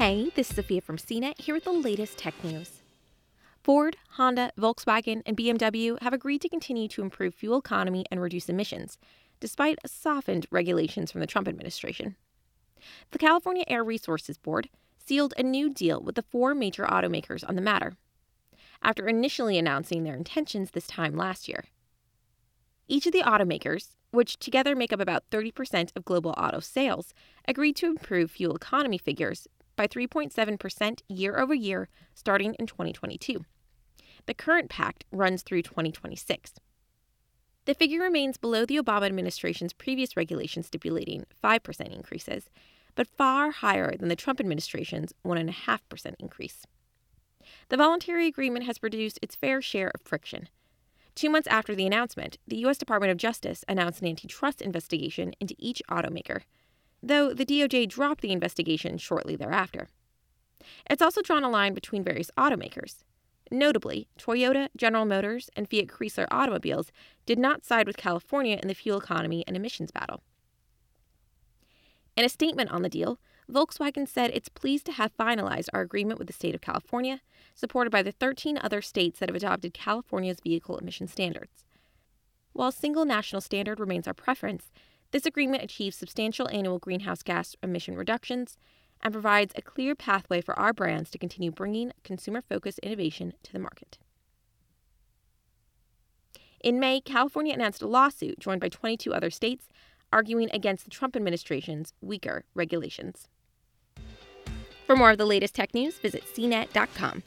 Hey, this is Sophia from CNET here with the latest tech news. Ford, Honda, Volkswagen, and BMW have agreed to continue to improve fuel economy and reduce emissions, despite softened regulations from the Trump administration. The California Air Resources Board sealed a new deal with the four major automakers on the matter, after initially announcing their intentions this time last year. Each of the automakers, which together make up about 30% of global auto sales, agreed to improve fuel economy figures by 3.7% year over year starting in 2022. The current pact runs through 2026. The figure remains below the Obama administration's previous regulation stipulating 5% increases, but far higher than the Trump administration's 1.5% increase. The voluntary agreement has produced its fair share of friction. Two months after the announcement, the U.S. Department of Justice announced an antitrust investigation into each automaker, though the DOJ dropped the investigation shortly thereafter. It's also drawn a line between various automakers. Notably, Toyota, General Motors, and Fiat Chrysler automobiles did not side with California in the fuel economy and emissions battle. In a statement on the deal, Volkswagen said it's pleased to have finalized our agreement with the state of California, supported by the 13 other states that have adopted California's vehicle emission standards. While single national standard remains our preference, this agreement achieves substantial annual greenhouse gas emission reductions and provides a clear pathway for our brands to continue bringing consumer focused innovation to the market. In May, California announced a lawsuit joined by 22 other states arguing against the Trump administration's weaker regulations. For more of the latest tech news, visit cnet.com.